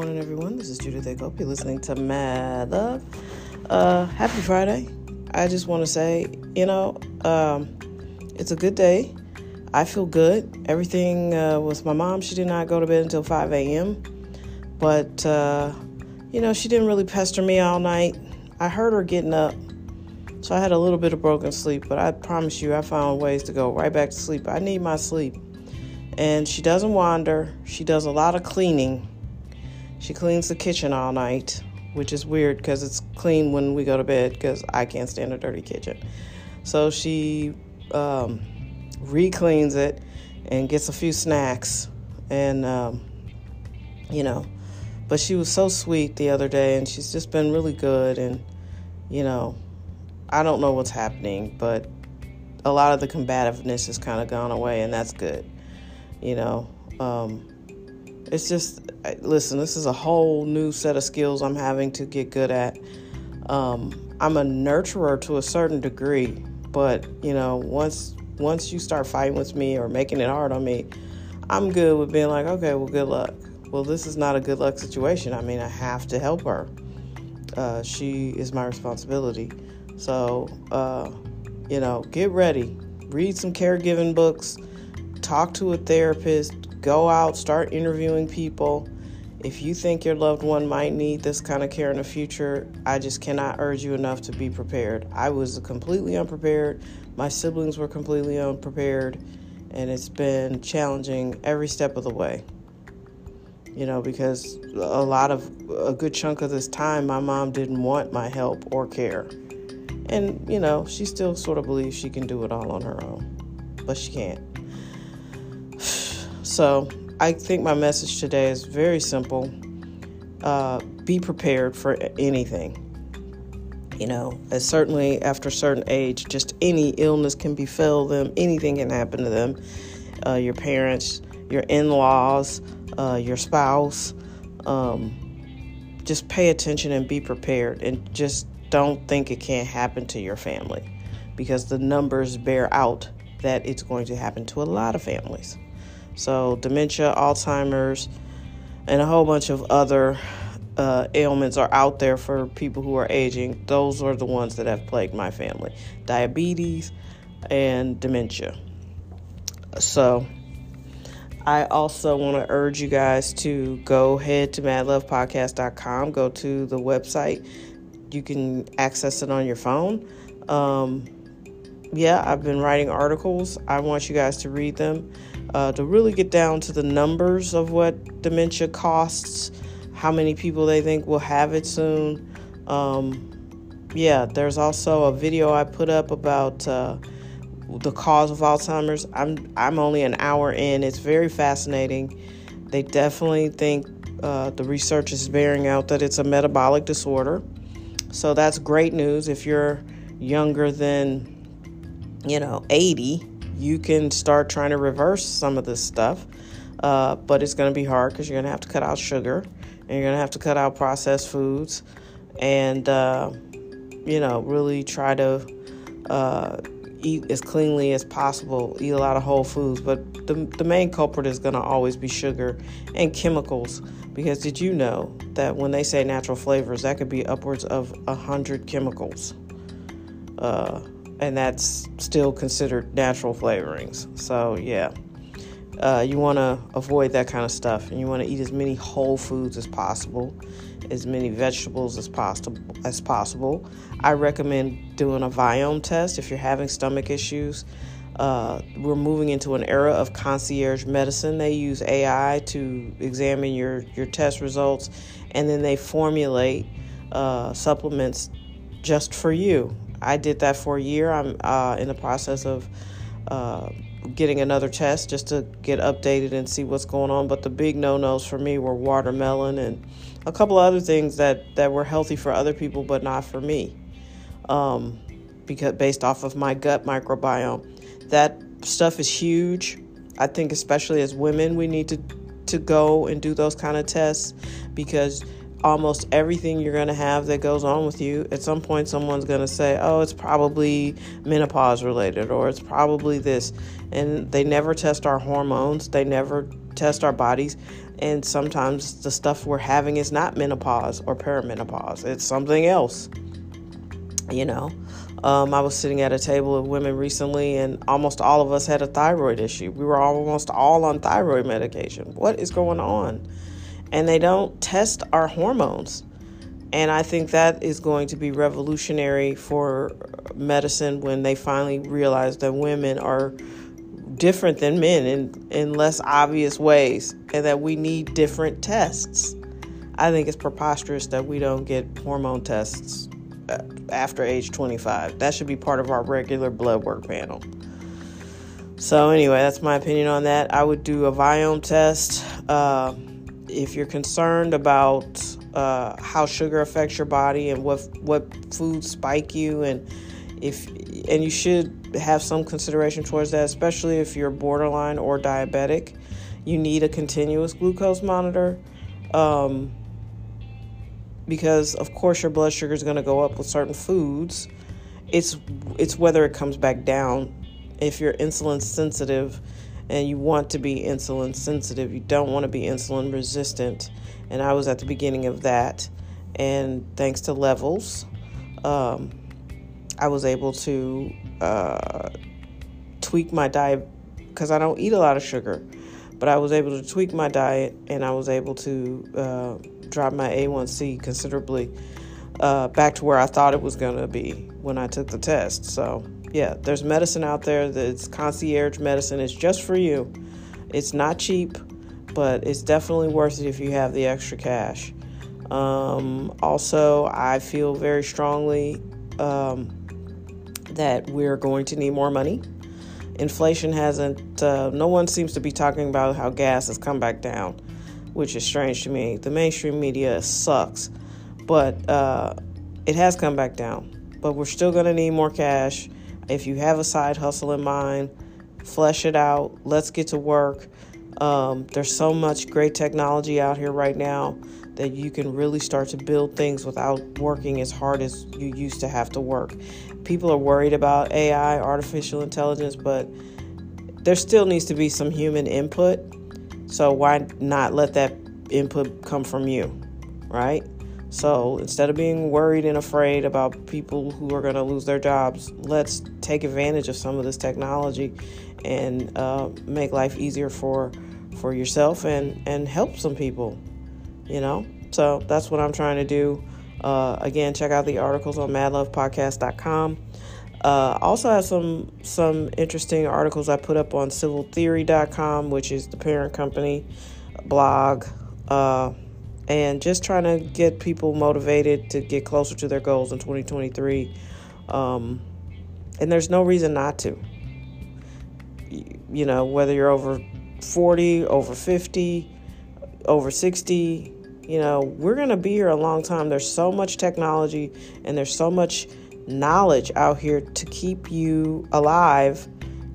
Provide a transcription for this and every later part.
morning, everyone. This is Judith Hope. You're listening to Mad Love. Uh, happy Friday. I just want to say, you know, um, it's a good day. I feel good. Everything uh, with my mom, she did not go to bed until 5 a.m. But, uh, you know, she didn't really pester me all night. I heard her getting up. So I had a little bit of broken sleep, but I promise you, I found ways to go right back to sleep. I need my sleep. And she doesn't wander. She does a lot of cleaning. She cleans the kitchen all night, which is weird because it's clean when we go to bed because I can't stand a dirty kitchen. So she um, re-cleans it and gets a few snacks and um, you know but she was so sweet the other day and she's just been really good and you know i don't know what's happening but a lot of the combativeness has kind of gone away and that's good you know um, it's just listen this is a whole new set of skills i'm having to get good at. Um, i'm a nurturer to a certain degree but you know once once you start fighting with me or making it hard on me i'm good with being like okay well good luck. Well this is not a good luck situation. I mean i have to help her. Uh, she is my responsibility. So uh, you know get ready. Read some caregiving books. Talk to a therapist go out start interviewing people if you think your loved one might need this kind of care in the future, I just cannot urge you enough to be prepared. I was completely unprepared. My siblings were completely unprepared, and it's been challenging every step of the way. You know, because a lot of a good chunk of this time, my mom didn't want my help or care. And, you know, she still sort of believes she can do it all on her own, but she can't. So, I think my message today is very simple. Uh, be prepared for anything. You know, certainly after a certain age, just any illness can befall them, anything can happen to them. Uh, your parents, your in laws, uh, your spouse. Um, just pay attention and be prepared, and just don't think it can't happen to your family because the numbers bear out that it's going to happen to a lot of families. So, dementia, Alzheimer's, and a whole bunch of other uh, ailments are out there for people who are aging. Those are the ones that have plagued my family diabetes and dementia. So, I also want to urge you guys to go head to madlovepodcast.com, go to the website. You can access it on your phone. Um, yeah, I've been writing articles. I want you guys to read them uh, to really get down to the numbers of what dementia costs, how many people they think will have it soon. Um, yeah, there's also a video I put up about uh, the cause of Alzheimer's. I'm I'm only an hour in. It's very fascinating. They definitely think uh, the research is bearing out that it's a metabolic disorder. So that's great news if you're younger than, you know, 80 you can start trying to reverse some of this stuff. Uh, but it's going to be hard because you're going to have to cut out sugar and you're going to have to cut out processed foods and, uh, you know, really try to uh, eat as cleanly as possible, eat a lot of whole foods. But the, the main culprit is going to always be sugar and chemicals. Because did you know that when they say natural flavors, that could be upwards of 100 chemicals? Uh, and that's still considered natural flavorings. So, yeah, uh, you want to avoid that kind of stuff, and you want to eat as many whole foods as possible, as many vegetables as possible. As possible, I recommend doing a Viome test if you're having stomach issues. Uh, we're moving into an era of concierge medicine. They use AI to examine your your test results, and then they formulate uh, supplements just for you. I did that for a year. I'm uh, in the process of uh, getting another test just to get updated and see what's going on. But the big no nos for me were watermelon and a couple other things that, that were healthy for other people but not for me. Um, because based off of my gut microbiome, that stuff is huge. I think especially as women, we need to to go and do those kind of tests because almost everything you're going to have that goes on with you, at some point, someone's going to say, Oh, it's probably menopause related, or it's probably this. And they never test our hormones, they never test our bodies. And sometimes the stuff we're having is not menopause or perimenopause, it's something else. You know, um, I was sitting at a table of women recently, and almost all of us had a thyroid issue. We were almost all on thyroid medication. What is going on? And they don't test our hormones. And I think that is going to be revolutionary for medicine when they finally realize that women are different than men in, in less obvious ways and that we need different tests. I think it's preposterous that we don't get hormone tests uh, after age 25. That should be part of our regular blood work panel. So, anyway, that's my opinion on that. I would do a Viome test. Uh, if you're concerned about uh, how sugar affects your body and what what foods spike you and if and you should have some consideration towards that especially if you're borderline or diabetic you need a continuous glucose monitor um, because of course your blood sugar is going to go up with certain foods. It's it's whether it comes back down. If you're insulin sensitive and you want to be insulin sensitive. You don't want to be insulin resistant. And I was at the beginning of that. And thanks to levels, um, I was able to uh, tweak my diet because I don't eat a lot of sugar. But I was able to tweak my diet and I was able to uh, drop my A1C considerably uh, back to where I thought it was going to be when I took the test. So yeah, there's medicine out there that's concierge medicine. It's just for you. It's not cheap, but it's definitely worth it if you have the extra cash. Um, also, I feel very strongly um, that we're going to need more money. Inflation hasn't, uh, no one seems to be talking about how gas has come back down, which is strange to me. The mainstream media sucks, but uh, it has come back down. But we're still going to need more cash if you have a side hustle in mind, flesh it out. Let's get to work. Um, there's so much great technology out here right now that you can really start to build things without working as hard as you used to have to work. People are worried about AI, artificial intelligence, but there still needs to be some human input. So why not let that input come from you, right? So instead of being worried and afraid about people who are going to lose their jobs, let's take advantage of some of this technology and uh, make life easier for for yourself and and help some people. You know, so that's what I'm trying to do. Uh, again, check out the articles on MadLovePodcast.com. Uh, also have some some interesting articles I put up on CivilTheory.com, which is the parent company blog. Uh, and just trying to get people motivated to get closer to their goals in 2023. Um, and there's no reason not to. You know, whether you're over 40, over 50, over 60, you know, we're going to be here a long time. There's so much technology and there's so much knowledge out here to keep you alive.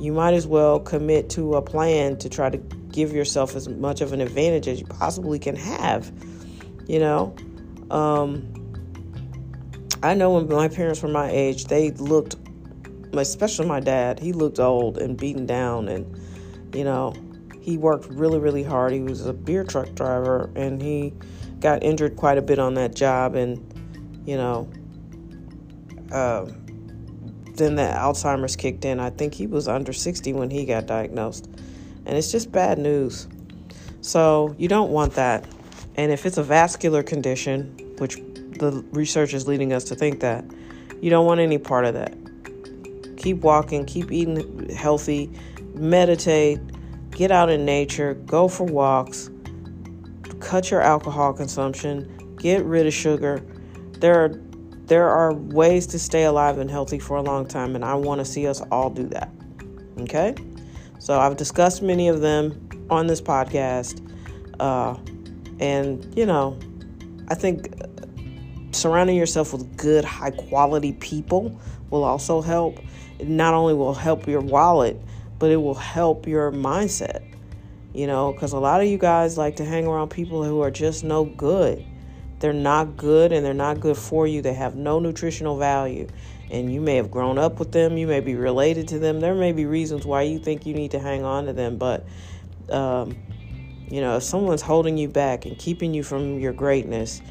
You might as well commit to a plan to try to give yourself as much of an advantage as you possibly can have you know? Um, i know when my parents were my age they looked especially my dad he looked old and beaten down and you know he worked really really hard. He was a beer truck driver and he got injured quite a bit on that job and you know uh, then the alzheimer's kicked in. I think he was under 60 when he got diagnosed. And it's just bad news. So you don't want that and if it's a vascular condition, which the research is leading us to think that, you don't want any part of that. Keep walking, keep eating healthy, meditate, get out in nature, go for walks, cut your alcohol consumption, get rid of sugar. There are there are ways to stay alive and healthy for a long time and I want to see us all do that. Okay? So I've discussed many of them on this podcast. Uh, and, you know, I think surrounding yourself with good, high quality people will also help. It not only will help your wallet, but it will help your mindset. You know, because a lot of you guys like to hang around people who are just no good. They're not good and they're not good for you. They have no nutritional value. And you may have grown up with them, you may be related to them. There may be reasons why you think you need to hang on to them, but um, You know, if someone's holding you back and keeping you from your greatness,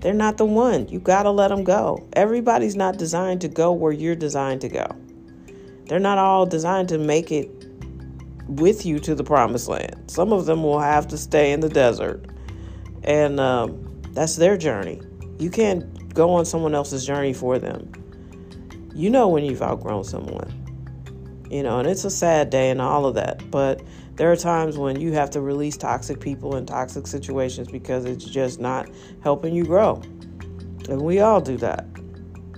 they're not the one. You got to let them go. Everybody's not designed to go where you're designed to go. They're not all designed to make it with you to the promised land. Some of them will have to stay in the desert. And um, that's their journey. You can't go on someone else's journey for them. You know when you've outgrown someone. You know, and it's a sad day and all of that. But there are times when you have to release toxic people and toxic situations because it's just not helping you grow. And we all do that.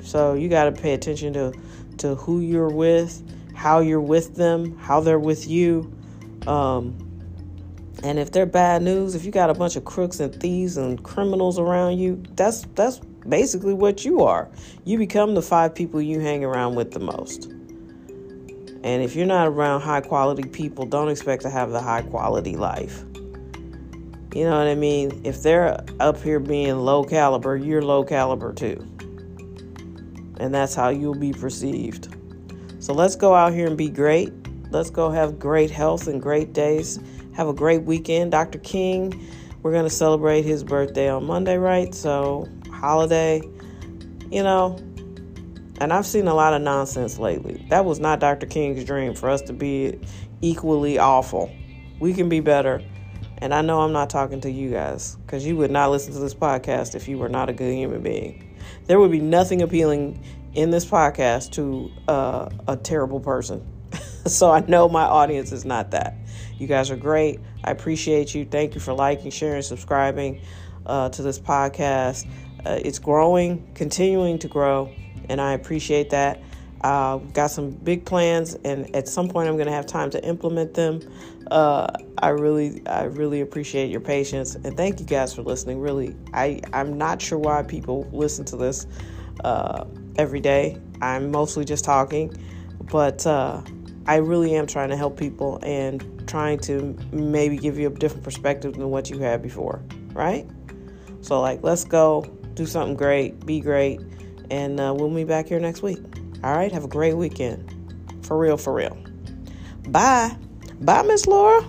So you got to pay attention to to who you're with, how you're with them, how they're with you. Um, and if they're bad news, if you got a bunch of crooks and thieves and criminals around you, that's that's basically what you are. You become the five people you hang around with the most. And if you're not around high quality people, don't expect to have the high quality life. You know what I mean? If they're up here being low caliber, you're low caliber too. And that's how you'll be perceived. So let's go out here and be great. Let's go have great health and great days. Have a great weekend. Dr. King, we're going to celebrate his birthday on Monday, right? So, holiday, you know. And I've seen a lot of nonsense lately. That was not Dr. King's dream for us to be equally awful. We can be better. And I know I'm not talking to you guys because you would not listen to this podcast if you were not a good human being. There would be nothing appealing in this podcast to uh, a terrible person. so I know my audience is not that. You guys are great. I appreciate you. Thank you for liking, sharing, subscribing uh, to this podcast. Uh, it's growing, continuing to grow, and I appreciate that. Uh, got some big plans, and at some point, I'm going to have time to implement them. Uh, I really, I really appreciate your patience, and thank you guys for listening. Really, I, I'm not sure why people listen to this uh, every day. I'm mostly just talking, but uh, I really am trying to help people and trying to maybe give you a different perspective than what you had before, right? So, like, let's go do something great, be great, and uh, we'll meet back here next week. All right, have a great weekend. For real, for real. Bye. Bye, Miss Laura.